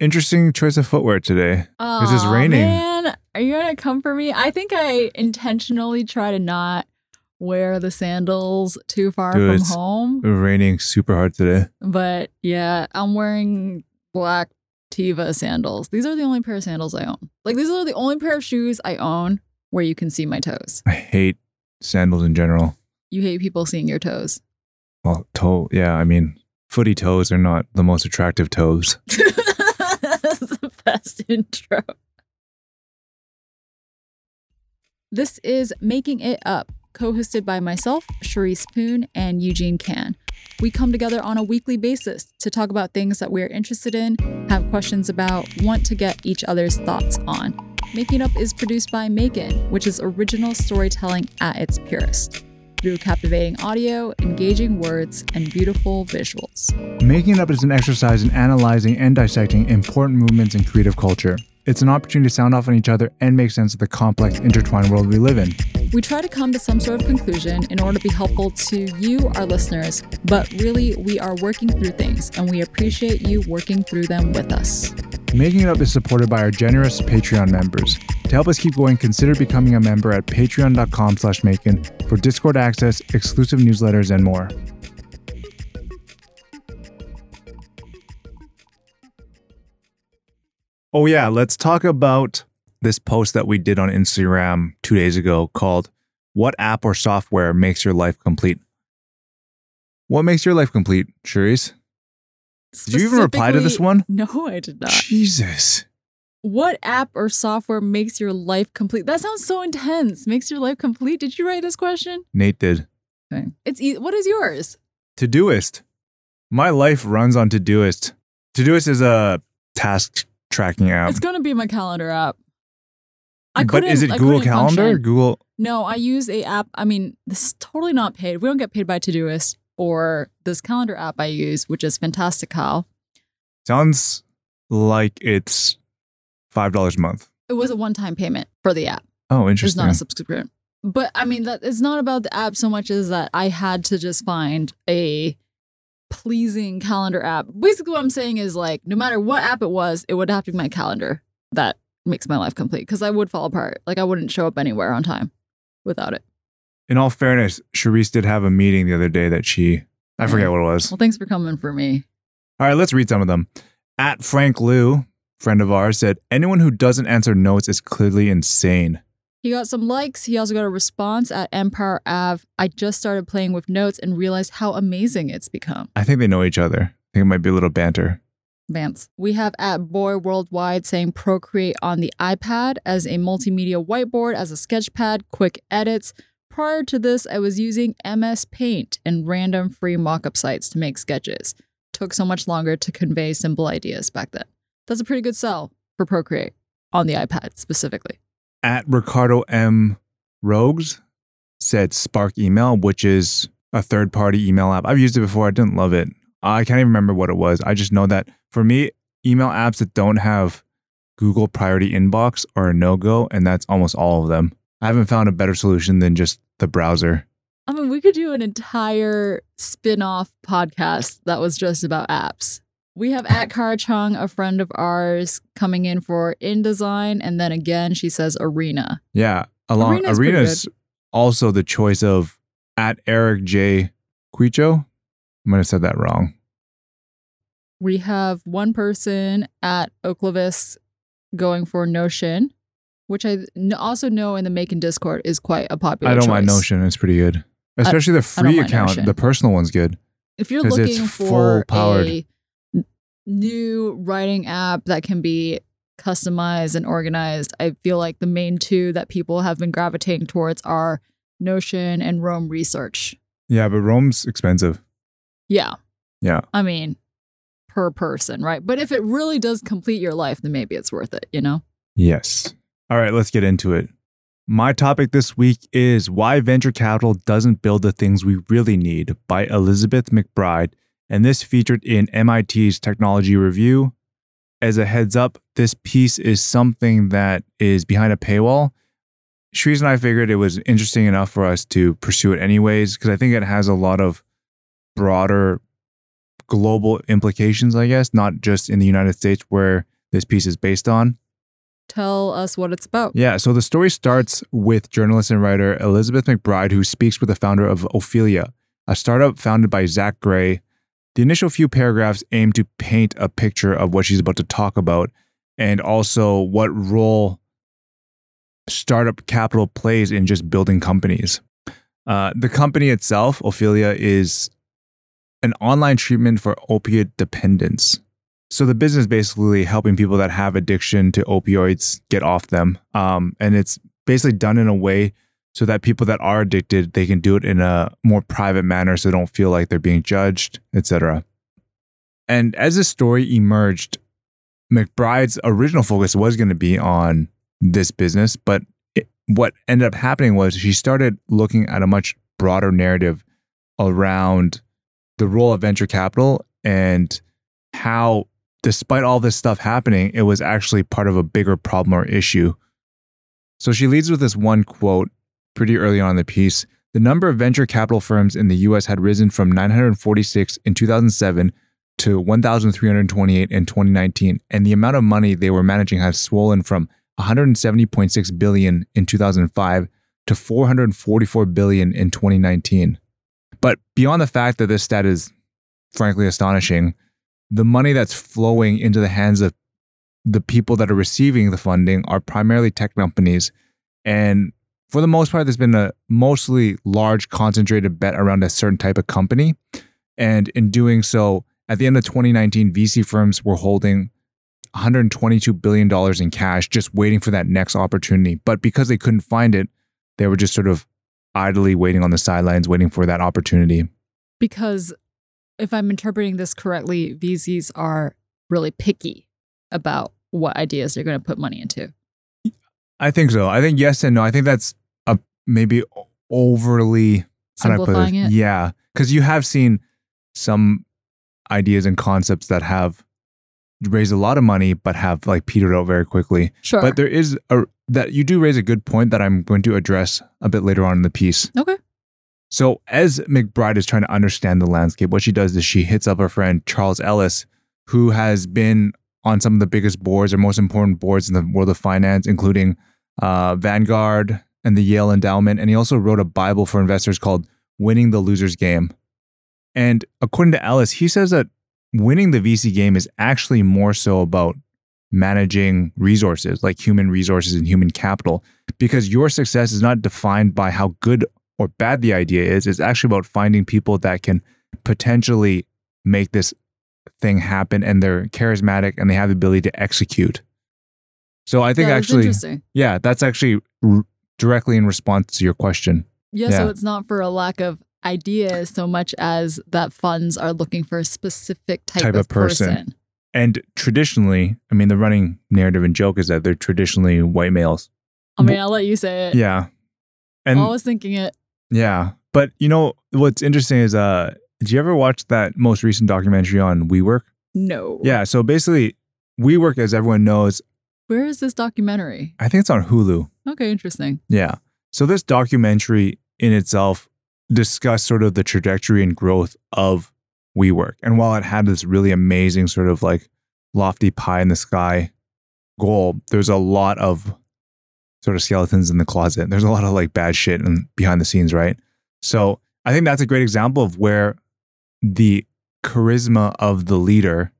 Interesting choice of footwear today. It's just raining. Man, are you gonna come for me? I think I intentionally try to not wear the sandals too far Dude, from it's- home. Raining super hard today. But yeah, I'm wearing black Teva sandals. These are the only pair of sandals I own. Like these are the only pair of shoes I own where you can see my toes. I hate sandals in general. You hate people seeing your toes. Well, toe, yeah, I mean, footy toes are not the most attractive toes. Best intro. This is Making It Up, co hosted by myself, Charisse Poon, and Eugene Kan. We come together on a weekly basis to talk about things that we're interested in, have questions about, want to get each other's thoughts on. Making Up is produced by Maekan, which is original storytelling at its purest. Through captivating audio, engaging words, and beautiful visuals. Making It Up is an exercise in analyzing and dissecting important movements in creative culture. It's an opportunity to sound off on each other and make sense of the complex, intertwined world we live in. We try to come to some sort of conclusion in order to be helpful to you, our listeners, but really, we are working through things and we appreciate you working through them with us. Making It Up is supported by our generous Patreon members. To help us keep going, consider becoming a member at patreon.com slash Maekan for Discord access, exclusive newsletters, and more. Oh yeah, let's talk about this post that we did on Instagram two days ago called What App or Software Makes Your Life Complete? What makes your life complete, Charisse? Did you even reply to this one? No, I did not. Jesus. What app or software makes your life complete? That sounds so intense. Makes your life complete? Did you write this question? Nate did. Okay. It's e- what is yours? Todoist. My life runs on Todoist. Todoist is a task tracking app. It's gonna be my calendar app. I but is it I Google Calendar? function. Google No, I use a app. I mean, this is totally not paid. We don't get paid by Todoist or this calendar app I use, which is Fantastical. sounds like it's five dollars a month. It was a one-time payment for the app. Oh, interesting. It's not a subscription. But I mean, that it's not about the app so much as that I had to just find a pleasing calendar app. Basically, what I'm saying is like, no matter what app it was, it would have to be my calendar that makes my life complete because I would fall apart. Like I wouldn't show up anywhere on time without it. In all fairness, Charisse did have a meeting the other day that she I forget mm. what it was. Well, thanks for coming for me. All right, let's read some of them. At Frank Liu, friend of ours, said anyone who doesn't answer notes is clearly insane. He got some likes. He also got a response at Empire Ave. I just started playing with notes and realized how amazing it's become. I think they know each other. I think it might be a little banter. Vance. We have at Boy Worldwide saying Procreate on the iPad as a multimedia whiteboard, as a sketchpad, quick edits. Prior to this, I was using MS Paint and random free mockup sites to make sketches. Took so much longer to convey simple ideas back then. That's a pretty good sell for Procreate on the iPad specifically. At Ricardo M. Rogues said Spark Email, which is a third party email app. I've used it before. I didn't love it. I can't even remember what it was. I just know that for me, email apps that don't have Google Priority Inbox are a no go, and that's almost all of them. I haven't found a better solution than just the browser. I mean, we could do an entire spin off podcast that was just about apps. We have at Kara Chung, a friend of ours, coming in for InDesign. And then again, she says Arena. Yeah. Along Arena's Arena's also the choice of at Eric J. Quicho. I might have said that wrong. We have one person at Oklavis going for Notion, which I also know in the Maekan Discord is quite a popular I don't mind choice. Notion. It's pretty good. Especially the I don't free account. Notion. The personal one's good. If you're looking for full-powered. a n- new writing app that can be customized and organized, I feel like the main two that people have been gravitating towards are Notion and Roam Research. Yeah, but Roam's expensive. Yeah. Yeah. I mean, per person, right? But if it really does complete your life, then maybe it's worth it, you know? Yes. All right, let's get into it. My topic this week is Why Venture Capital Doesn't Build the Things We Really Need by Elizabeth MacBride. And this featured in MIT's Technology Review. As a heads up, this piece is something that is behind a paywall. Charisse and I figured it was interesting enough for us to pursue it anyways, because I think it has a lot of broader global implications, I guess, not just in the United States, where this piece is based on. Tell us what it's about. Yeah, so the story starts with journalist and writer Elizabeth MacBride, who speaks with the founder of Ophelia, a startup founded by Zach Gray. The initial few paragraphs aim to paint a picture of what she's about to talk about and also what role startup capital plays in just building companies. Uh, the company itself, Ophelia, is an online treatment for opiate dependence. So the business basically helping people that have addiction to opioids get off them, um, and it's basically done in a way so that people that are addicted they can do it in a more private manner, so they don't feel like they're being judged, etc. And as the story emerged, MacBride's original focus was going to be on this business, but it, what ended up happening was she started looking at a much broader narrative around the role of venture capital and how despite all this stuff happening, it was actually part of a bigger problem or issue. So she leads with this one quote pretty early on in the piece. The number of venture capital firms in the US had risen from 946 in 2007 to 1,328 in 2019, and the amount of money they were managing has swollen from 170.6 billion in 2005 to 444 billion in 2019. But beyond the fact that this stat is frankly astonishing, the money that's flowing into the hands of the people that are receiving the funding are primarily tech companies. And for the most part, there's been a mostly large concentrated bet around a certain type of company. And in doing so, at the end of 2019, VC firms were holding $122 billion in cash, just waiting for that next opportunity. But because they couldn't find it, they were just sort of idly waiting on the sidelines, waiting for that opportunity. Because if I'm interpreting this correctly, VCs are really picky about what ideas they're going to put money into. I think so. I think yes and no. I think that's maybe overly simplifying it. Yeah, because you have seen some ideas and concepts that have raised a lot of money but have like petered out very quickly. Sure. But there is a that you do raise a good point that I'm going to address a bit later on in the piece. Okay. So, as MacBride is trying to understand the landscape, what she does is she hits up her friend Charles Ellis, who has been on some of the biggest boards or most important boards in the world of finance, including uh, Vanguard and the Yale Endowment. And he also wrote a Bible for investors called Winning the Loser's Game. And according to Ellis, he says that winning the VC game is actually more so about managing resources like human resources and human capital because your success is not defined by how good or bad the idea is. It's actually about finding people that can potentially make this thing happen and they're charismatic and they have the ability to execute. So I think Yeah, actually, yeah, that's actually r- directly in response to your question. Yeah, so it's not for a lack of ideas so much as that funds are looking for a specific type, Type of of person. person. And traditionally, I mean, the running narrative and joke is that they're traditionally white males. I mean, I'll let you say it. Yeah. And I was thinking it. yeah. But you know, what's interesting is uh did you ever watch that most recent documentary on WeWork? No. Yeah. So basically, WeWork, as everyone knows, Where is this documentary? I think it's on Hulu. Okay, interesting. Yeah. So this documentary in itself discussed sort of the trajectory and growth of WeWork. And while it had this really amazing sort of like lofty pie in the sky goal, there's a lot of sort of skeletons in the closet. There's a lot of like bad shit and behind the scenes, right? So I think that's a great example of where the charisma of the leader,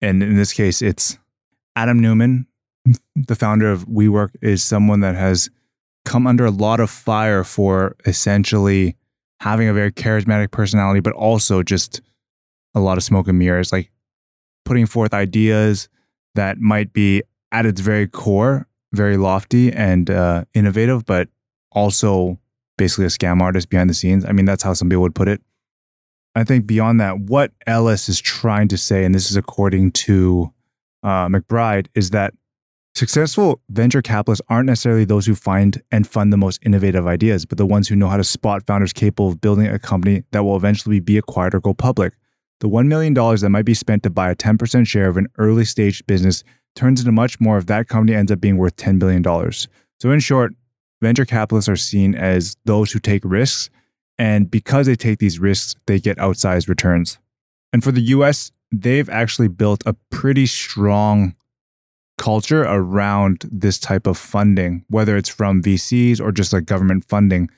and in this case, it's Adam Neumann, the founder of WeWork, is someone that has come under a lot of fire for essentially having a very charismatic personality, but also just a lot of smoke and mirrors, like putting forth ideas that might be at its very core, very lofty and uh, innovative, but also basically a scam artist behind the scenes. I mean, that's how some people would put it. I think beyond that, what Ellis is trying to say, and this is according to uh, MacBride, is that Successful venture capitalists aren't necessarily those who find and fund the most innovative ideas, but the ones who know how to spot founders capable of building a company that will eventually be acquired or go public. The $1 million that might be spent to buy a 10% share of an early stage business turns into much more if that company ends up being worth $10 billion. So, in short, venture capitalists are seen as those who take risks. And because they take these risks, they get outsized returns. And for the US, they've actually built a pretty strong culture around this type of funding, whether it's from VCs or just like government funding.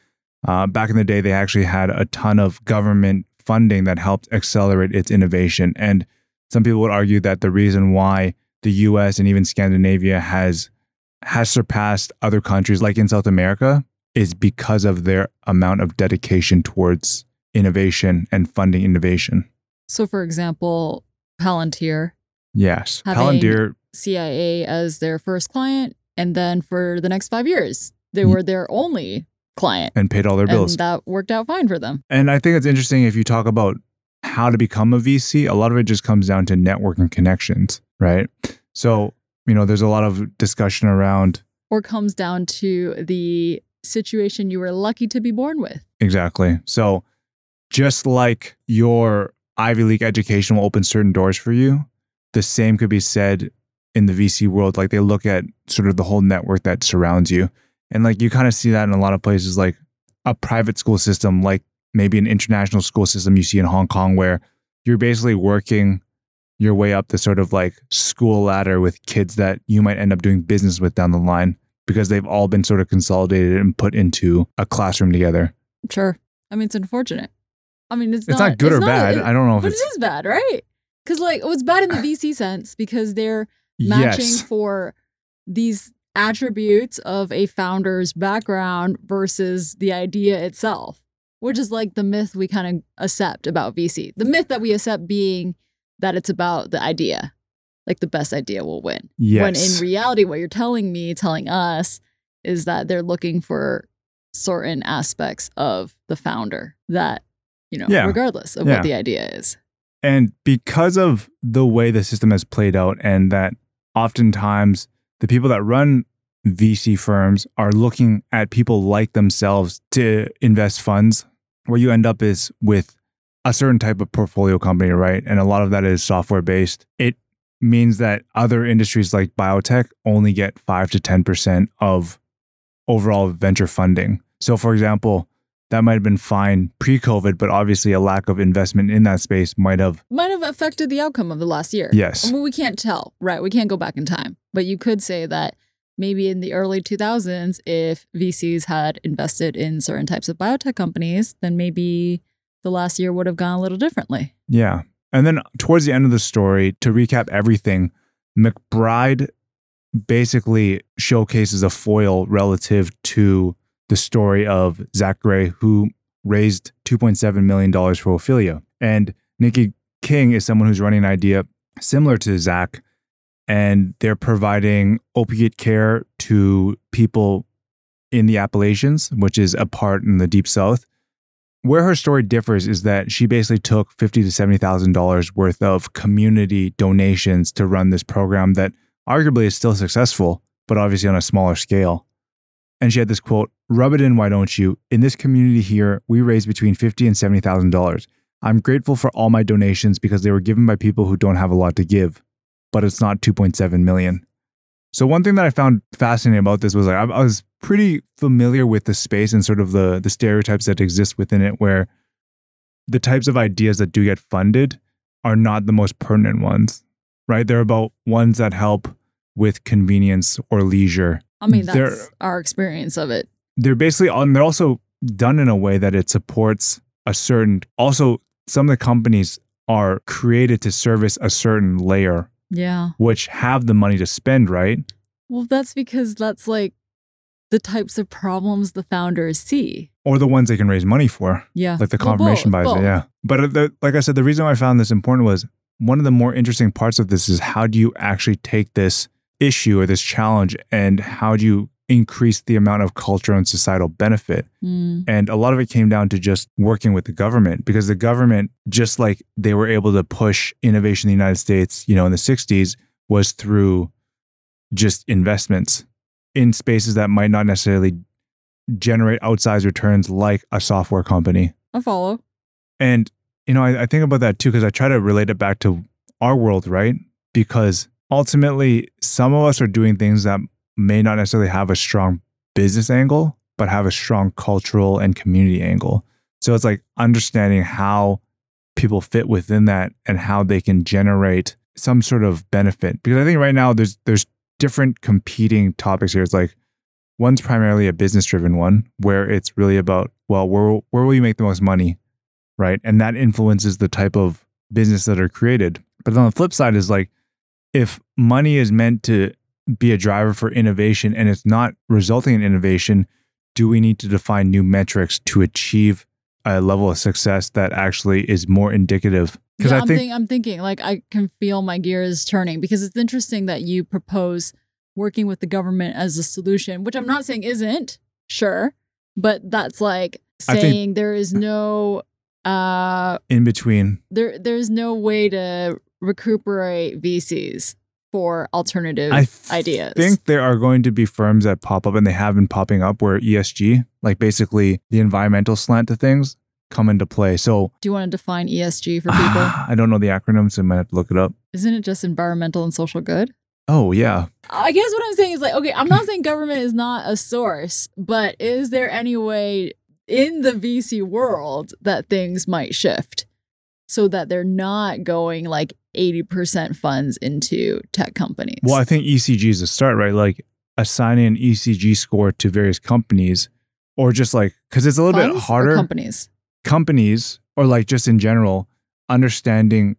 Uh, back in the day, they actually had a ton of government funding that helped accelerate its innovation. And some people would argue that the reason why the US and even Scandinavia has has surpassed other countries like in South America is because of their amount of dedication towards innovation and funding innovation. So, for example, Palantir, Yes. Palantir, CIA as their first client, and then for the next five years, they mm. were their only client. and paid all their bills. And that worked out fine for them. And I think it's interesting if you talk about how to become a VC, a lot of it just comes down to network and connections, right? So, you know, there's a lot of discussion around Or comes down to the situation you were lucky to be born with. exactly. So, just like your Ivy League education will open certain doors for you, the same could be said in the VC world. Like they look at sort of the whole network that surrounds you. And like you kind of see that in a lot of places, like a private school system, like maybe an international school system you see in Hong Kong, where you're basically working your way up the sort of like school ladder with kids that you might end up doing business with down the line because they've all been sort of consolidated and put into a classroom together. Sure. I mean, it's unfortunate. I mean, it's, It's not, good it's or not- bad. it- I don't know if but it it's is bad, right? Because like, oh, it's bad in the VC sense because they're matching yes. for these attributes of a founder's background versus the idea itself, which is like the myth we kind of accept about VC. The myth that we accept being that it's about the idea, like the best idea will win. Yes. When in reality, what you're telling me, telling us, is that they're looking for certain aspects of the founder that, you know, Yeah. regardless of Yeah. what the idea is. And because of the way the system has played out, and that oftentimes the people that run VC firms are looking at people like themselves to invest funds, what you end up is with a certain type of portfolio company, right? And a lot of that is software based. It means that other industries like biotech only get 5 to 10% of overall venture funding. So, for example, that might have been fine pre COVID, but obviously a lack of investment in that space might have, Might have affected the outcome of the last year. yes. I mean, we can't tell, right? We can't go back in time. But you could say that maybe in the early 2000s, if VCs had invested in certain types of biotech companies, then maybe the last year would have gone a little differently. Yeah. And then towards the end of the story, to recap everything, MacBride basically showcases a foil relative to the story of Zach Gray, who raised $2.7 million for Ophelia. And Nikki King is someone who's running an idea similar to Zach, and they're providing opiate care to people in the Appalachians, which is a part in the Deep South. Where her story differs is that she basically took fifty to seventy thousand dollars worth of community donations to run this program that arguably is still successful, but obviously on a smaller scale. And she had this quote: "Rub it in, why don't you? In this community here, we raise between fifty and seventy thousand dollars. I'm grateful for all my donations because they were given by people who don't have a lot to give, but it's not two point seven million. So one thing that I found fascinating about this was like I, I was pretty familiar with the space and sort of the the stereotypes that exist within it, where the types of ideas that do get funded are not the most pertinent ones, right? They're about ones that help with convenience or leisure. I mean, that's our experience of it. They're basically on. They're also done in a way that it supports a certain. Also, some of the companies are created to service a certain layer, Yeah. which have the money to spend, right? Well, that's because that's like the types of problems the founders see. Or the ones they can raise money for. Yeah. like the Well, confirmation both, bias. Yeah, but uh, the, like I said, the reason why I found this important was one of the more interesting parts of this is how do you actually take this issue or this challenge and how do you increase the amount of cultural and societal benefit? Mm, And a lot of it came down to just working with the government because the government, just like they were able to push innovation in the United States, you know, in the 60s, was through just investments in spaces that might not necessarily generate outsized returns like a software company. I follow. And, you know, I, I think about that too, because I try to relate it back to our world, right? Because ultimately, some of us are doing things that may not necessarily have a strong business angle, but have a strong cultural and community angle. So it's like understanding how people fit within that and how they can generate some sort of benefit. Because I think right now there's there's different competing topics here. It's like one's primarily a business driven one where it's really about, well, where, where will you make the most money? Right. And that influences the type of business that are created. But on the flip side is like, if money is meant to be a driver for innovation and it's not resulting in innovation, do we need to define new metrics to achieve a level of success that actually is more indicative? Because yeah, I am think, think, I'm thinking like I can feel my gears turning because it's interesting that you propose working with the government as a solution, which I'm not saying isn't, sure, but that's like saying there is no uh in between. There there's no way to recuperate VCs for alternative I ideas. I think there are going to be firms that pop up and they have been popping up where ESG, like basically the environmental slant to things, come into play. So, do you want to define ESG for ah, people? I don't know the acronym, so I might have to look it up. Isn't it just environmental and social good? Oh, yeah. I guess what I'm saying is like, okay, I'm not saying government is not a source, but is there any way in the VC world that things might shift so that they're not going like 80% funds into tech companies. Well, I think ECG is a start, right? Like assigning an ECG score to various companies or just like, because it's a little funds bit harder. companies. Companies, or like just in general, understanding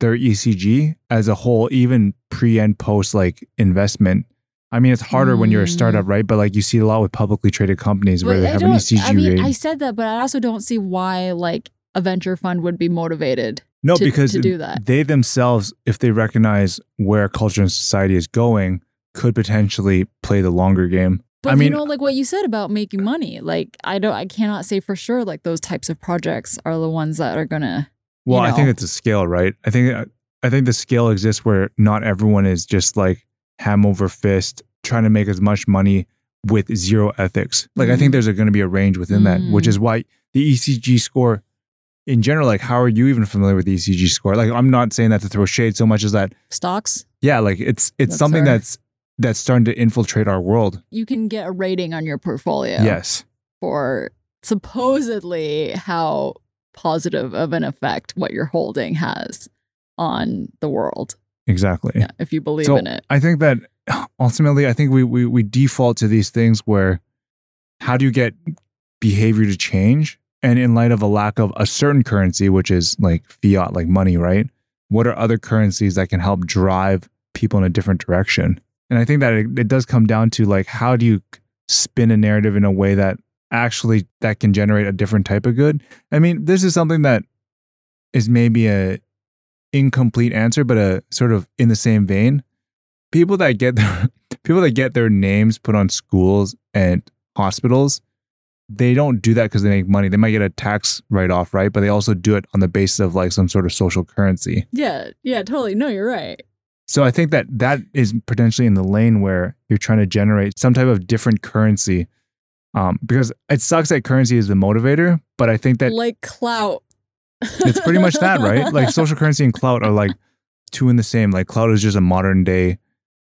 their ECG as a whole, even pre and post like investment. I mean, it's harder mm. when you're a startup, mm. right? But like you see a lot with publicly traded companies but where they I have an ECG I mean, rate. I said that, but I also don't see why like a venture fund would be motivated no, to, because to do that. they themselves, if they recognize where culture and society is going, could potentially play the longer game. But I mean, you know, like what you said about making money, like I don't, I cannot say for sure, like those types of projects are the ones that are gonna. Well, you know, I think it's a scale, right? I think, I think the scale exists where not everyone is just like ham over fist trying to make as much money with zero ethics. Like mm. I think mm. there's going to be a range within mm. that, which is mm. why the ECG score in general, like how are you even familiar with the ECG score? Like I'm not saying that to throw shade so much as that stocks. Yeah, like it's it's that's something our, that's that's starting to infiltrate our world. You can get a rating on your portfolio. Yes. For supposedly how positive of an effect what you're holding has on the world. Exactly. Yeah, if you believe so in it. I think that ultimately I think we we we default to these things where how do you get behavior to change and in light of a lack of a certain currency, which is like fiat, like money, right? What are other currencies that can help drive people in a different direction? And I think that it, it does come down to like, how do you spin a narrative in a way that actually that can generate a different type of good? I mean, this is something that is maybe a incomplete answer, but a sort of in the same vein. People that get their people that get their names put on schools and hospitals they don't do that because they make money. They might get a tax write off, right? But they also do it on the basis of like some sort of social currency. Yeah, yeah, totally. No, you're right. So I think that that is potentially in the lane where you're trying to generate some type of different currency. Um, because it sucks that currency is the motivator, but I think that like clout. it's pretty much that, right? Like social currency and clout are like two in the same. Like clout is just a modern day,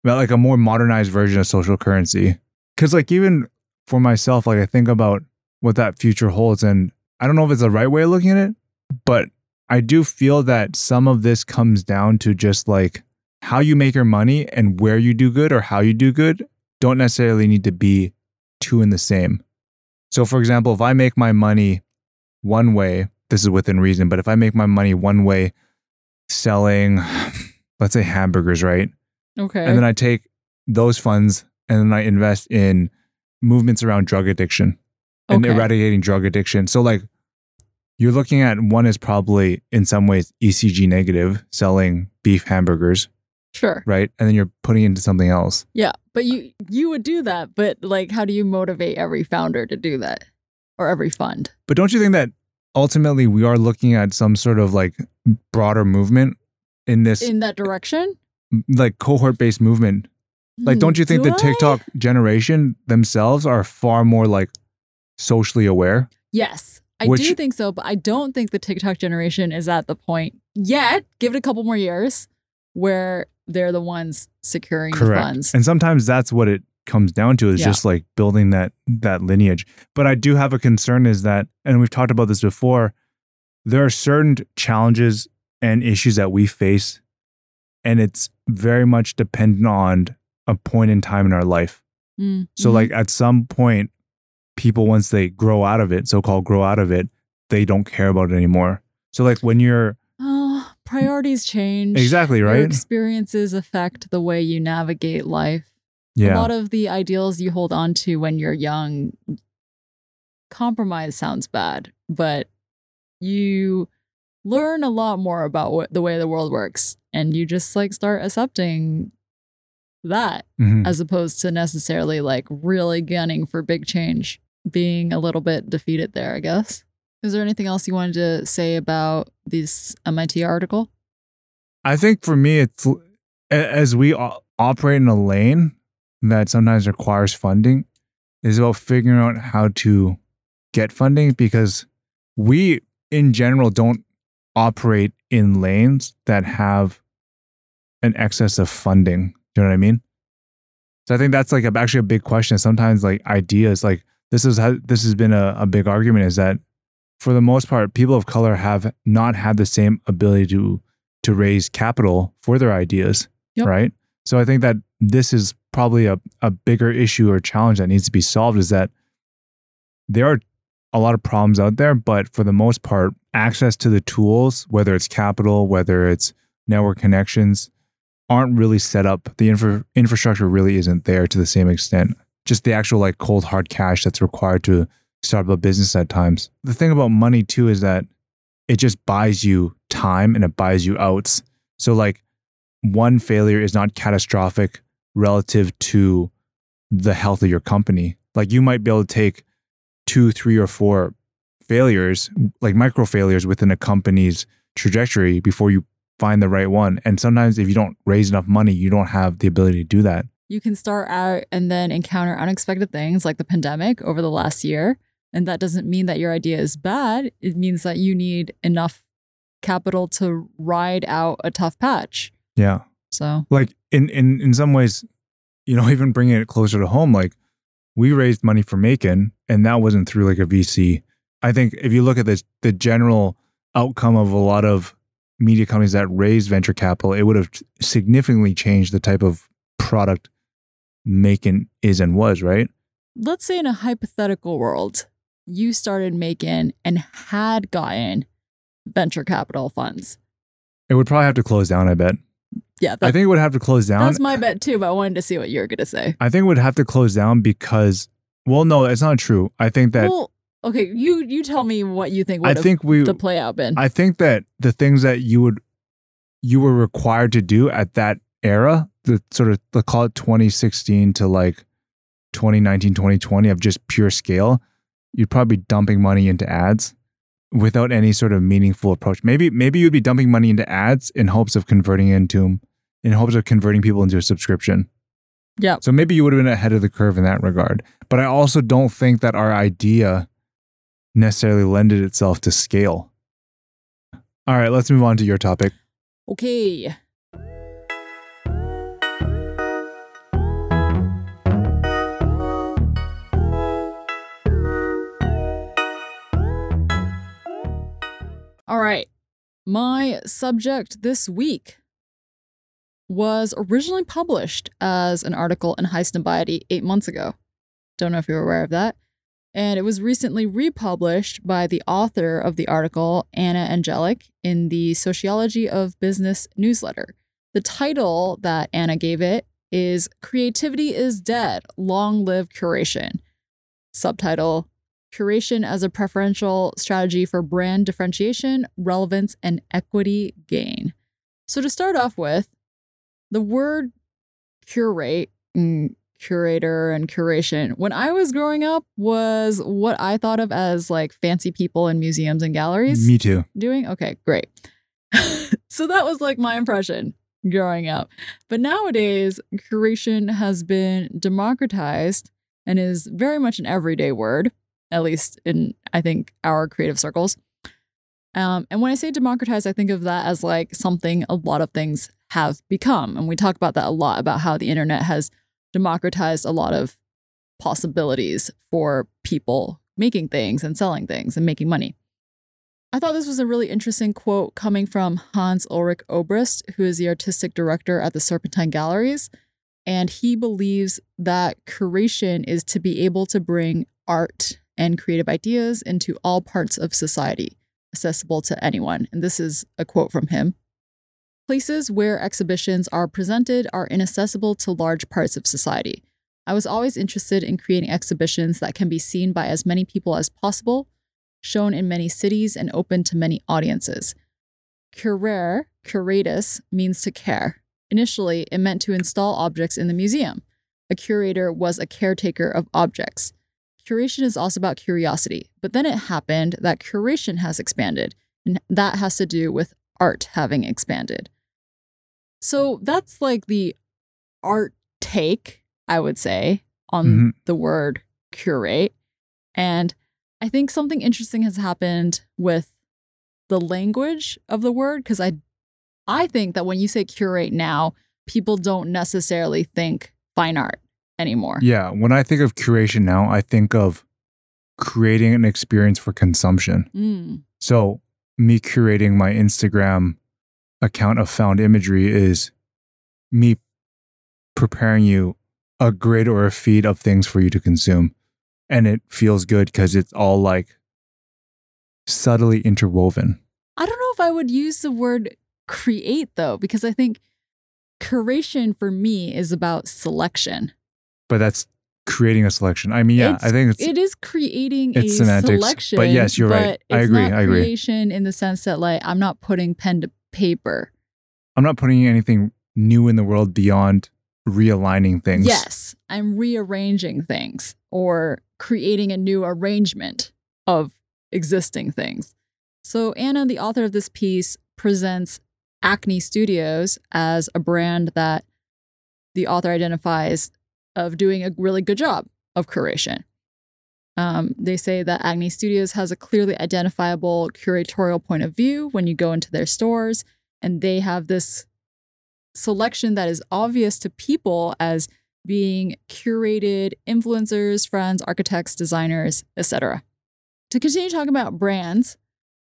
like a more modernized version of social currency. Because like even for myself, like I think about what that future holds. And I don't know if it's the right way of looking at it, but I do feel that some of this comes down to just like how you make your money and where you do good or how you do good don't necessarily need to be two in the same. So, for example, if I make my money one way, this is within reason, but if I make my money one way selling, let's say hamburgers, right? Okay. And then I take those funds and then I invest in movements around drug addiction and okay. eradicating drug addiction. So like you're looking at one is probably in some ways ECG negative, selling beef hamburgers. Sure. Right? And then you're putting into something else. Yeah. But you you would do that, but like how do you motivate every founder to do that? Or every fund? But don't you think that ultimately we are looking at some sort of like broader movement in this in that direction? Like cohort based movement like, don't you think mm, Do the TikTok I? generation themselves are far more like socially aware? Yes, I Which- do think so, but I don't think the TikTok generation is at the point yet. Give it a couple more years where they're the ones securing the funds. And sometimes that's what it comes down to is Yeah. just like building that that lineage. But I do have a concern is that and we've talked about this before, there are certain challenges and issues that we face and it's very much dependent on a point in time in our life. Mm, So like at some point, people once they grow out of it, so called grow out of it, they don't care about it anymore. So like when you're Oh, priorities change. exactly Your right, experiences affect the way you navigate life. yeah, A lot of the ideals you hold on to when you're young, compromise sounds bad, but you learn a lot more about what the way the world works, and you just like start accepting that Mhm. as opposed to necessarily like really gunning for big change, being a little bit defeated there, I guess. Is there anything else you wanted to say about this MIT article? I think for me, it's as we operate in a lane that sometimes requires funding, is about figuring out how to get funding because we, in general, don't operate in lanes that have an excess of funding. Do you know what I mean? So I think that's like a, actually a big question. Sometimes like ideas, like this is how this has been a, a big argument is that for the most part, people of color have not had the same ability to to raise capital for their ideas, Yep. right? So I think that this is probably a, a bigger issue or challenge that needs to be solved is that there are a lot of problems out there, but for the most part, access to the tools, whether it's capital, whether it's network connections, aren't really set up. The infra- infrastructure really isn't there to the same extent. Just the actual like cold hard cash that's required to start up a business at times. The thing about money too is that it just buys you time and it buys you outs. So like one failure is not catastrophic relative to the health of your company. Like you might be able to take two, three, or four failures, like micro failures within a company's trajectory before you find the right one. And sometimes if you don't raise enough money, you don't have the ability to do that. You can start out and then encounter unexpected things like the pandemic over the last year. And that doesn't mean that your idea is bad. It means that you need enough capital to ride out a tough patch. Yeah. So, like in in in some ways, you know, even bringing it closer to home, like we raised money for Maekan, and that wasn't through like a VC. I think if you look at this, the general outcome of a lot of media companies that raised venture capital, it would have significantly changed the type of product Maekan is and was, right? let's say in a hypothetical world, you started making and had gotten venture capital funds. It would probably have to close down. I bet. Yeah, I think it would have to close down. that's my bet too, but I wanted to see what you were going to say. I think it would have to close down because, well, no, it's not true. I think that well, okay, you you tell me what you think I think we the play out been. I think that the things that you would you were required to do at that era, the sort of let's call it 2016 to like 2019, 2020 of just pure scale, you'd probably be dumping money into ads without any sort of meaningful approach. Maybe maybe you'd be dumping money into ads in hopes of converting into in hopes of converting people into a subscription. Yeah. So maybe you would have been ahead of the curve in that regard. But I also don't think that our idea necessarily lended itself to scale. All right, let's move on to your topic. okay. All right. My subject this week was originally published as an article in Highsnobiety eight months ago. Don't know if you're aware of that. And it was recently republished by the author of the article, Ana Andjelic, in the Sociology of Business newsletter. The title that Ana gave it is Creativity is Dead, Long Live Curation. Subtitle Curation as a Preferential Strategy for Brand Differentiation, Relevance, and Equity Gain. So, to start off with, the word curate, mm, curator, and curation, when I was growing up, was what I thought of as like fancy people in museums and galleries Me too. doing? Okay, great. so that was like my impression growing up. But nowadays, curation has been democratized and is very much an everyday word, at least in, I think, our creative circles. Um, and when I say democratized, I think of that as like something a lot of things have become. And we talk about that a lot about how the internet has democratized a lot of possibilities for people making things and selling things and making money. I thought this was a really interesting quote coming from Hans Ulrich Obrist, who is the artistic director at the Serpentine Galleries. And he believes that curation is to be able to bring art and creative ideas into all parts of society, accessible to anyone. And this is a quote from him. Places where exhibitions are presented are inaccessible to large parts of society. I was always interested in creating exhibitions that can be seen by as many people as possible, shown in many cities, and open to many audiences. Curare, curatus, means to care. Initially, it meant to install objects in the museum. A curator was a caretaker of objects. Curation is also about curiosity, but then it happened that curation has expanded, and that has to do with art having expanded. So that's like the art take, I would say, on Mhm. the word curate. And I think something interesting has happened with the language of the word because I I think that when you say curate now, people don't necessarily think fine art anymore. Yeah, when I think of curation now, I think of creating an experience for consumption. Mm, So, me curating my Instagram account of found imagery is me preparing you a grid or a feed of things for you to consume. And it feels good because it's all like subtly interwoven. I don't know if I would use the word create though, because I think curation for me is about selection. But that's creating a selection. I mean, yeah, It's- I think it's It is creating It's a semantics, selection. but yes, you're right. but I agree, I agree. Creation in the sense that like I'm not putting pen to paper. I'm not putting anything new in the world beyond realigning things. Yes, I'm rearranging things or creating a new arrangement of existing things. So, Ana, the author of this piece, presents Acne Studios as a brand that the author identifies of doing a really good job of curation. Um, they say that Acne Studios has a clearly identifiable curatorial point of view when you go into their stores, and they have this selection that is obvious to people as being curated influencers, friends, architects, designers, etc. To continue talking about brands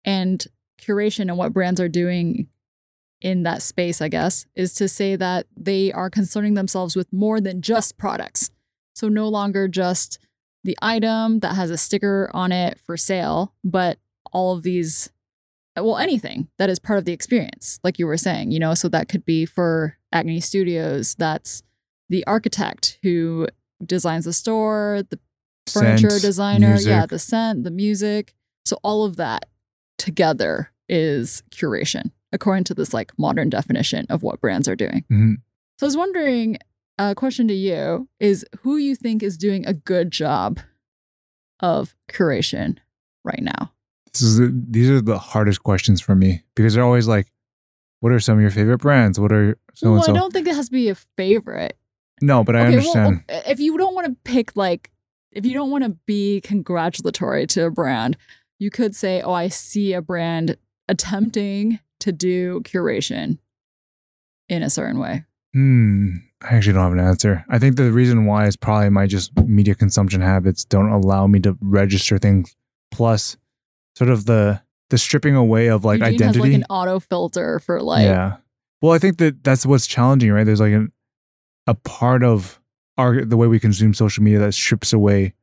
and curation and what brands are doing in that space, I guess, is to say that they are concerning themselves with more than just products. So no longer just the item that has a sticker on it for sale, but all of these well anything that is part of the experience like you were saying you know so that could be for acne studios that's the architect who designs the store the furniture Scent, designer yeah the scent the music. So all of that together is curation according to this like modern definition of what brands are doing. Mhm. so i was wondering a question to you is who you think is doing a good job of curation right now This is the, these are the hardest questions for me because they're always like, "What are some of your favorite brands? What are so well, I don't think it has to be a favorite. No, but I well, understand. if you don't want to pick like, if you don't want to be congratulatory to a brand, you could say, "Oh, I see a brand attempting to do curation in a certain way." Hmm. I actually don't have an answer. I think the reason why is probably my just media consumption habits don't allow me to register things. Plus, sort of the the stripping away of like Eugene identity. has like an auto filter for like, yeah. Well, I think that that's what's challenging, right? There's like an, a part of our the way we consume social media that strips away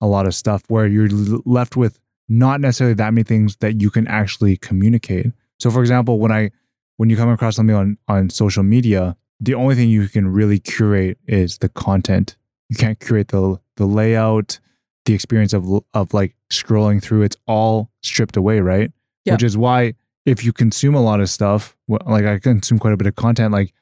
a lot of stuff, where you're l- left with not necessarily that many things that you can actually communicate. So, for example, when I when you come across something on on social media, the only thing you can really curate is the content. You can't curate the the layout, the experience of of like scrolling through. It's all stripped away, right? Yeah. Which is why if you consume a lot of stuff, like I consume quite a bit of content, like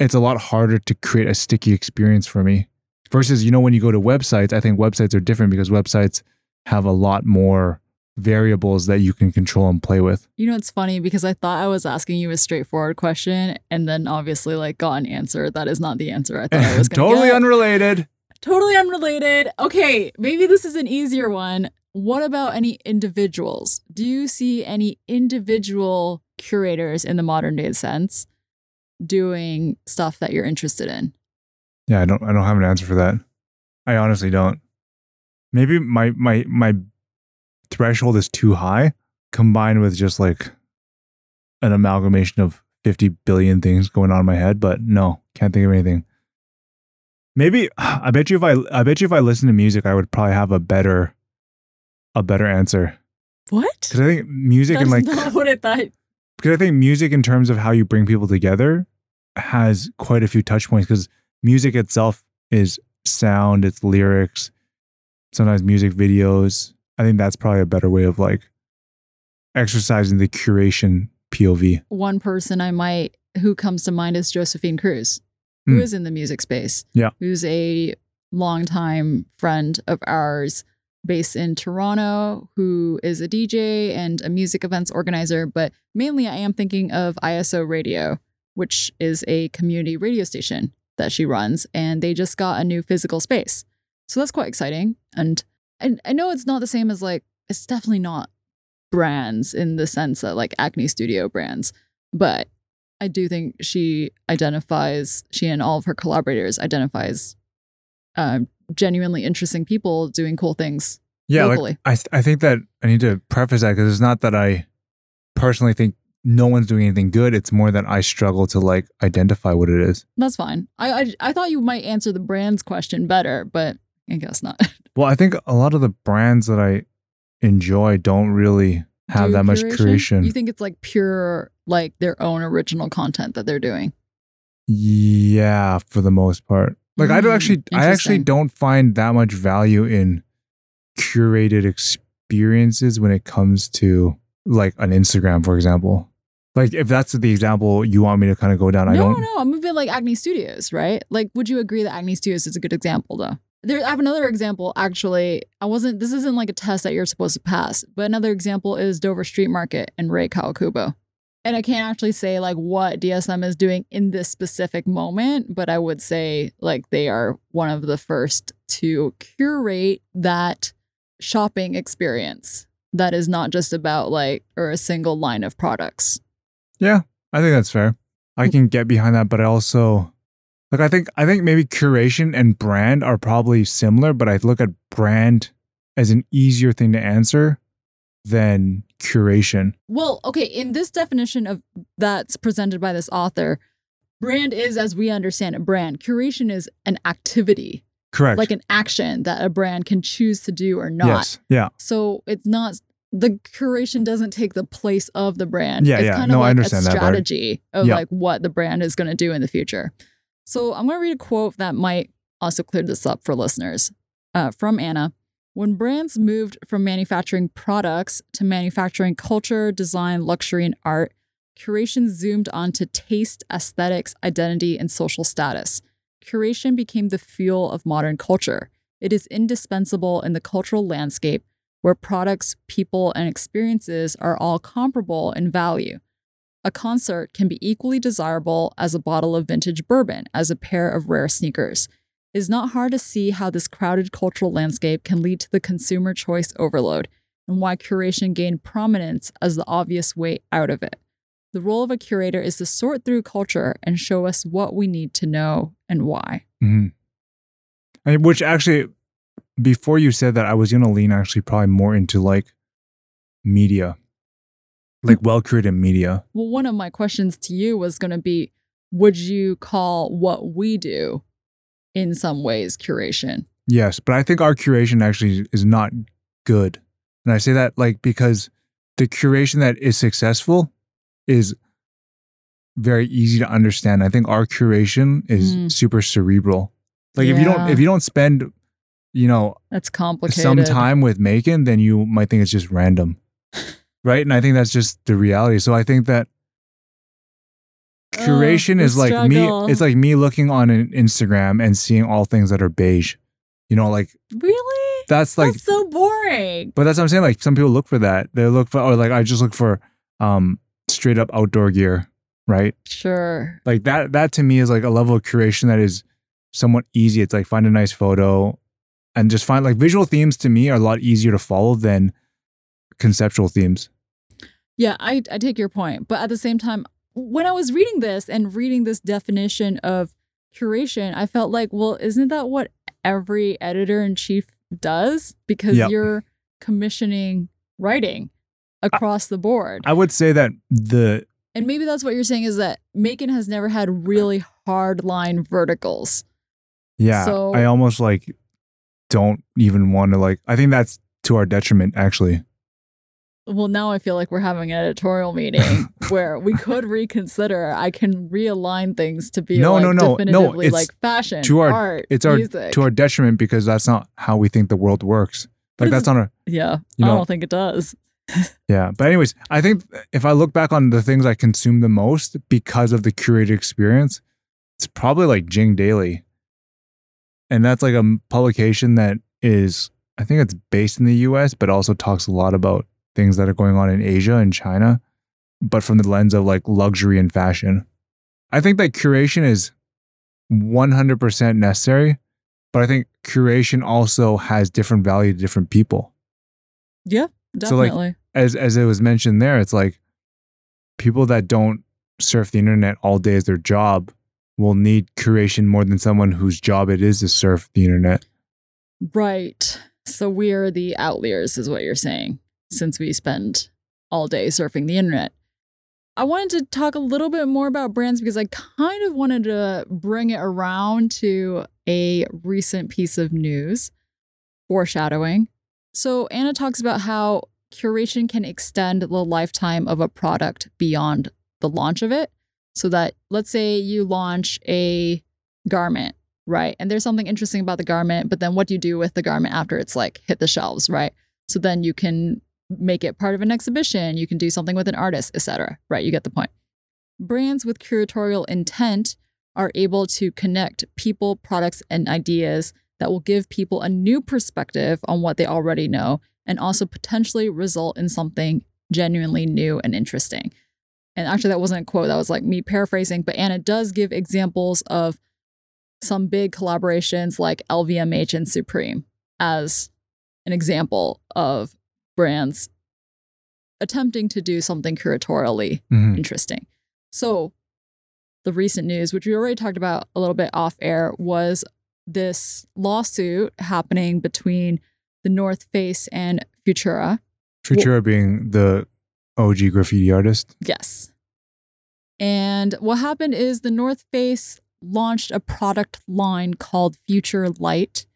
it's a lot harder to create a sticky experience for me. Versus, you know, when you go to websites, I think websites are different because websites have a lot more variables that you can control and play with. You know, it's funny because I thought I was asking you a straightforward question, and then obviously like got an answer that is not the answer I thought I was going to totally get. unrelated. Totally unrelated. Okay, maybe this is an easier one. What about any individuals? Do you see any individual curators in the modern day sense doing stuff that you're interested in? Yeah, I don't I don't have an answer for that. I honestly don't. Maybe my my my threshold is too high combined with just like an amalgamation of 50 billion things going on in my head, but no, can't think of anything. Maybe I bet you if I I bet you if I listen to music, I would probably have a better a better answer. What? Because I think music That's and like not what I thought. because I think music in terms of how you bring people together has quite a few touch points because music itself is sound, it's lyrics, sometimes music videos. I think that's probably a better way of like exercising the curation POV. One person I might who comes to mind is Josephine Cruz, who Hmm. is in the music space. Yeah. Who's a longtime friend of ours based in Toronto, who is a DJ and a music events organizer. But mainly I am thinking of ISO Radio, which is a community radio station that she runs, and they just got a new physical space. So that's quite exciting. And I, I know it's not the same as like, it's definitely not brands in the sense that like Acne Studio brands, but I do think she identifies, she and all of her collaborators identifies um, genuinely interesting people doing cool things Yeah, locally. like I th- I think that I need to preface that because it's not that I personally think no one's doing anything good. It's more that I struggle to like identify what it is. That's fine. I, I I thought you might answer the brands question better, but I guess not. Well, I think a lot of the brands that I enjoy don't really have Do that much creation. You think it's like pure, like their own original content that they're doing? Yeah, for the most part. Like I don't Mm, actually I actually don't find that much value in curated experiences when it comes to like an Instagram, for example. Like if that's the example you want me to kind of go down, I don't no, I'm moving like Acne Studios, right? Like, would you agree that Acne Studios is a good example, though? There, I have another example. Actually, I wasn't. This isn't like a test that you're supposed to pass, but another example is Dover Street Market and Rei Kawakubo. And I can't actually say like what DSM is doing in this specific moment, but I would say like they are one of the first to curate that shopping experience that is not just about like or a single line of products. Yeah, I think that's fair. I mm. can get behind that, but I also like I think I think maybe curation and brand are probably similar, but I look at brand as an easier thing to answer than curation. Well, okay, in this definition of that's presented by this author, brand is as we understand it brand. Curation is an activity, Correct. like an action that a brand can choose to do or not. Yes. Yeah. So it's not the curation doesn't take the place of the brand. Yeah, it's yeah. kind No, of I like understand a that strategy of Yeah. like what the brand is going to do in the future. So I'm going to read a quote that might also clear this up for listeners uh, from Ana. When brands moved from manufacturing products to manufacturing culture, design, luxury, and art, curation zoomed onto taste, aesthetics, identity, and social status. Curation became the fuel of modern culture. It is indispensable in the cultural landscape where products, people, and experiences are all comparable in value. A concert can be equally desirable as a bottle of vintage bourbon, as a pair of rare sneakers. It is not hard to see how this crowded cultural landscape can lead to the consumer choice overload and why curation gained prominence as the obvious way out of it. The role of a curator is to sort through culture and show us what we need to know and why. hmm And which actually, before you said that, I was gonna lean actually probably more into like media, like well curated media. Well, one of my questions to you was going to be Would you call what we do in some ways curation? Yes, but I think our curation actually is not good. And I say that like because the curation that is successful is very easy to understand. I think our curation is Mm. super cerebral. Like if you don't if you don't spend, you know, That's complicated. some time with Maekan, then you might think it's just random. right? And I think that's just the reality. So I think that curation is like struggle. me it's like me looking on an Instagram and seeing all things that are beige. You know, like Really? that's like That's so boring. but that's what I'm saying. Like some people look for that. They look for, or like I just look for um straight up outdoor gear, right? Sure. Like that. That to me is like a level of curation that is somewhat easy. It's like find a nice photo, and just find like visual themes. To me, are a lot easier to follow than conceptual themes. Yeah, I, I take your point. But at the same time, when I was reading this and reading this definition of curation, I felt like, well, isn't that what every editor in chief does? Because Yep. you're commissioning writing across the board. I would say that the and maybe that's what you're saying is that Maekan has never had really hard line verticals. Yeah. So- I almost like don't even want to like I think that's to our detriment actually. Well, now I feel like we're having an editorial meeting where we could reconsider. I can realign things to be No, like no, no, no, definitively it's like fashion, to our- art, It's our music. to our detriment because that's not how we think the world works. Like that's not a yeah, you I don't think it does. yeah. But anyways, I think if I look back on the things I consume the most because of the curated experience, it's probably like Jing Daily. And that's like a publication that is I think it's based in the US, but also talks a lot about things that are going on in Asia and China, but from the lens of like luxury and fashion. I think that curation is 100% necessary, but I think curation also has different value to different people. Yeah, So, like, definitely. As as it was mentioned there, it's like people that don't surf the internet all day as their job will need curation more than someone whose job it is to surf the internet. right. So we are the outliers, is what you're saying, since we spend all day surfing the internet. I wanted to talk a little bit more about brands because I kind of wanted to bring it around to a recent piece of news, foreshadowing. So, Ana talks about how curation can extend the lifetime of a product beyond the launch of it. So, that let's say you launch a garment, right? And there's something interesting about the garment, but then what do you do with the garment after it's like hit the shelves, right? So, then you can make it part of an exhibition, you can do something with an artist, etc. Right? You get the point. Brands with curatorial intent are able to connect people, products, and ideas that will give people a new perspective on what they already know and also potentially result in something genuinely new and interesting. And actually, that wasn't a quote, that was like me paraphrasing, but Ana does give examples of some big collaborations like LVMH and Supreme as an example of brands attempting to do something curatorially Mhm. interesting. So, the recent news, which we already talked about a little bit off air, was this lawsuit happening between the North Face and Futura. Futura being the OG graffiti artist. Yes. And what happened is the North Face launched a product line called Future Light.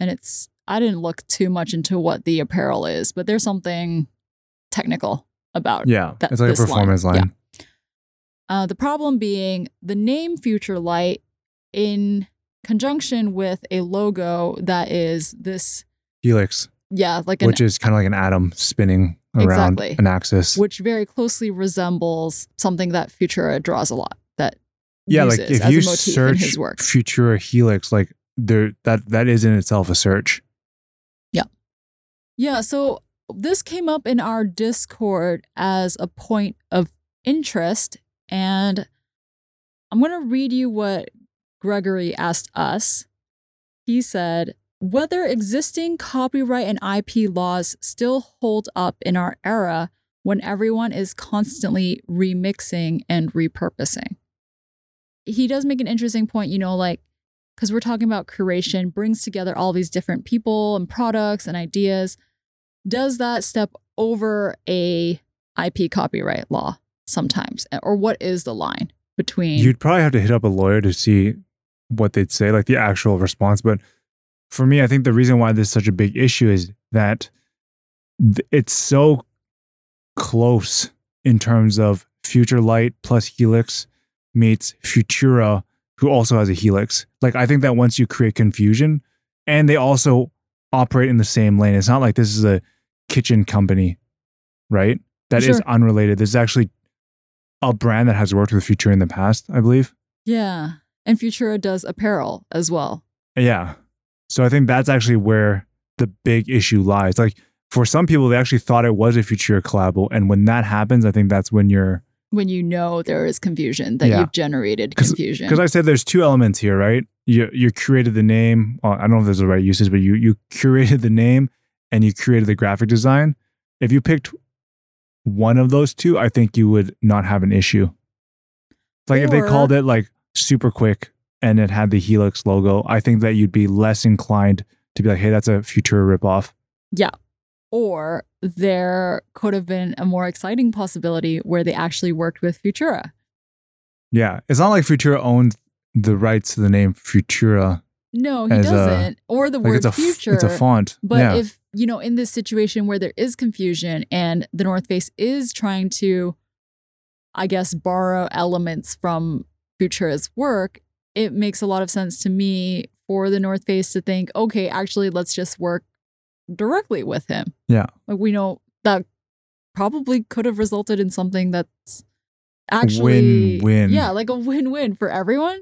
And it's, I didn't look too much into what the apparel is, but there's something technical about Yeah. that- it's like a this line. performance line. Yeah. Uh, the problem being the name Future Light in conjunction with a logo that is this, Helix, yeah, like an, which is kind of like an atom spinning around Exactly. an axis. which very closely resembles something that Futura draws a lot. That yeah, like if you a motif in search. Futura Helix, like there that that is in itself a search. Yeah, so this came up in our Discord as a point of interest, and I'm going to read you what Gregory asked us. He said, whether existing copyright and IP laws still hold up in our era when everyone is constantly remixing and repurposing. He does make an interesting point, you know, like, because we're talking about curation brings together all these different people and products and ideas does that step over a IP copyright law sometimes? Or what is the line between You'd probably have to hit up a lawyer to see what they'd say, like the actual response. But for me, I think the reason why this is such a big issue is that th- it's so close in terms of Future Light plus Helix meets Futura, who also has a Helix. Like, I think that once you create confusion, and they also operate in the same lane, it's not like this is a kitchen company, right? That is Sure. unrelated. This is actually a brand that has worked with Futura in the past, I believe. Yeah. And Futura does apparel as well. Yeah. So I think that's actually where the big issue lies. Like for some people, they actually thought it was a Futura collab. And when that happens, I think that's when you're, When you know there is confusion, that Yeah. you've generated confusion. because I said there's two elements here, right? You, you created the name. Well, I don't know if there's the right usage, but you, you curated the name and you created the graphic design. If you picked one of those two, I think you would not have an issue. Like if they called it like super quick and it had the Helix logo, I think that you'd be less inclined to be like, hey, that's a Futura ripoff. Yeah. Or there could have been a more exciting possibility where they actually worked with Futura. Yeah. It's not like Futura owned the rights to the name Futura No, he doesn't. or the Like word it's a future. it's a font. But yeah. if, you know, in this situation where there is confusion and the North Face is trying to, I guess, borrow elements from Futura's work, it makes a lot of sense to me for the North Face to think, okay, actually, let's just work directly with him. Yeah. Like we know that probably could have resulted in something that's actually Win-win. Yeah, like a win-win for everyone.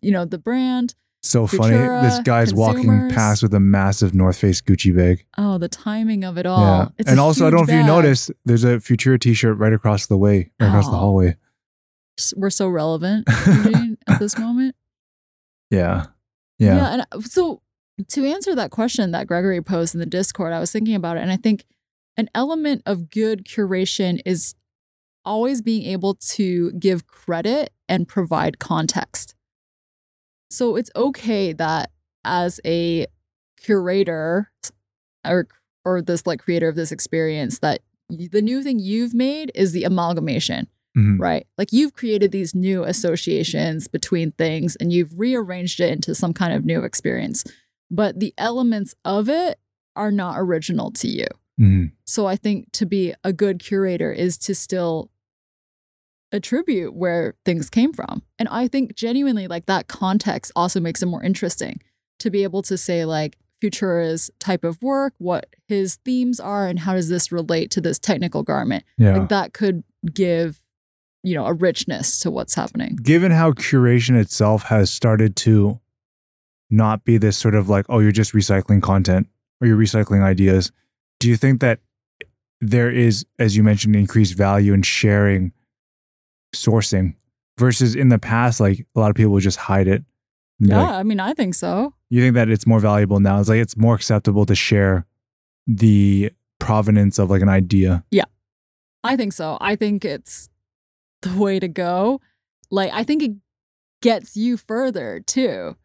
You know, the brand. so funny. Futura, This guy's walking past with a massive North Face Gucci bag. Oh, the timing of it all. yeah. It's and also, I don't know if you noticed, there's a Futura t-shirt right across the way, right across the Oh. hallway. We're so relevant Eugene, at this moment. Yeah. Yeah. Yeah. And uh, so to answer that question that Gregory posed in the Discord, I was thinking about it. And I think an element of good curation is always being able to give credit and provide context. So it's okay that as a curator or or this like creator of this experience that the new thing you've made is the amalgamation Mhm. right? Like you've created these new associations between things and you've rearranged it into some kind of new experience. But the elements of it are not original to you. Mhm. So I think to be a good curator is to still attribute where things came from. And I think genuinely like that context also makes it more interesting to be able to say like Futura's type of work, what his themes are, and how does this relate to this technical garment Yeah. like that could give you know a richness to what's happening Given how curation itself has started to not be this sort of like, oh, you're just recycling content or you're recycling ideas, do you think that there is, as you mentioned, increased value in sharing sourcing versus in the past, like a lot of people would just hide it? Yeah like, i mean i think so you think that it's more valuable now? It's like it's more acceptable to share the provenance of like an idea. Yeah, I think so i think it's the way to go like i think it gets you further too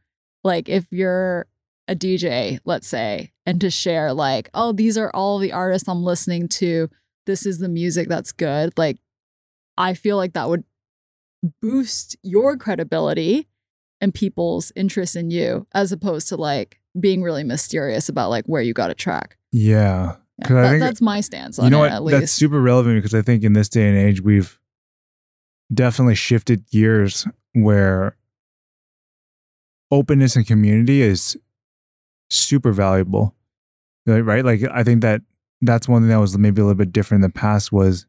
like if you're a dj let's say and to share like oh these are all the artists i'm listening to this is the music that's good like i feel like that would boost your credibility and people's interest in you as opposed to like being really mysterious about like where you got a track Yeah. Yeah, 'Cause I think- that's my stance on you know it what? at That's super relevant because I think in this day and age, we've definitely shifted gears where openness and community is super valuable. Right? Like, I think that that's one thing that was maybe a little bit different in the past was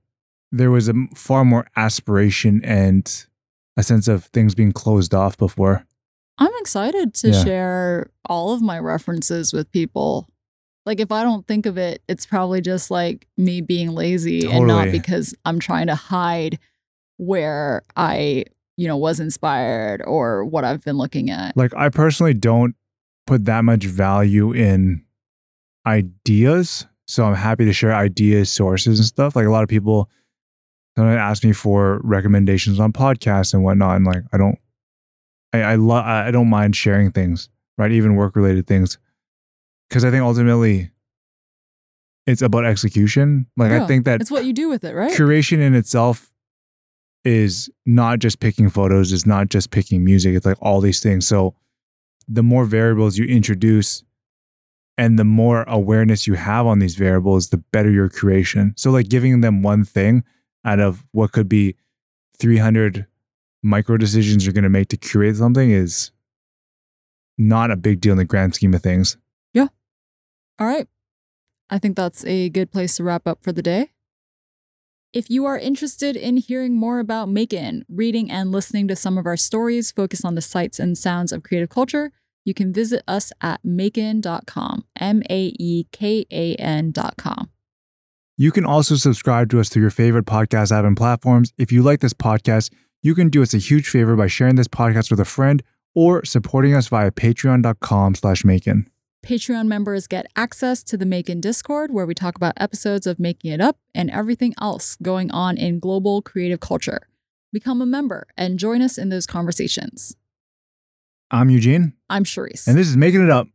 there was a far more aspiration and a sense of things being closed off before. I'm excited to Yeah. share all of my references with people. Like if I don't think of it, it's probably just like me being lazy and not because I'm trying to hide where I, you know, was inspired or what I've been looking at. Like, I personally don't put that much value in ideas. So I'm happy to share ideas, sources, and stuff. Like, a lot of people sometimes ask me for recommendations on podcasts and whatnot. And like, I don't, I, I love, I don't mind sharing things, right? Even work related things. Cause I think ultimately it's about execution. Like, I think that It's what you do with it, right? curation in itself is not just picking photos, it's not just picking music, it's like all these things. So the more variables you introduce and the more awareness you have on these variables, the better your curation. So like giving them one thing out of what could be 300 micro decisions you're going to make to curate something is not a big deal in the grand scheme of things. Yeah. All right. I think that's a good place to wrap up for the day. If you are interested in hearing more about Maekan, reading and listening to some of our stories focused on the sights and sounds of creative culture, you can visit us at maekan.com, M A E K A N.com. You can also subscribe to us through your favorite podcast app and platforms. If you like this podcast, you can do us a huge favor by sharing this podcast with a friend or supporting us via patreon.com slash Maekan. Patreon members get access to the Maekan Discord, where we talk about episodes of Making It Up and everything else going on in global creative culture. Become a member and join us in those conversations. I'm Eugene, I'm Charisse. and this is Making It Up.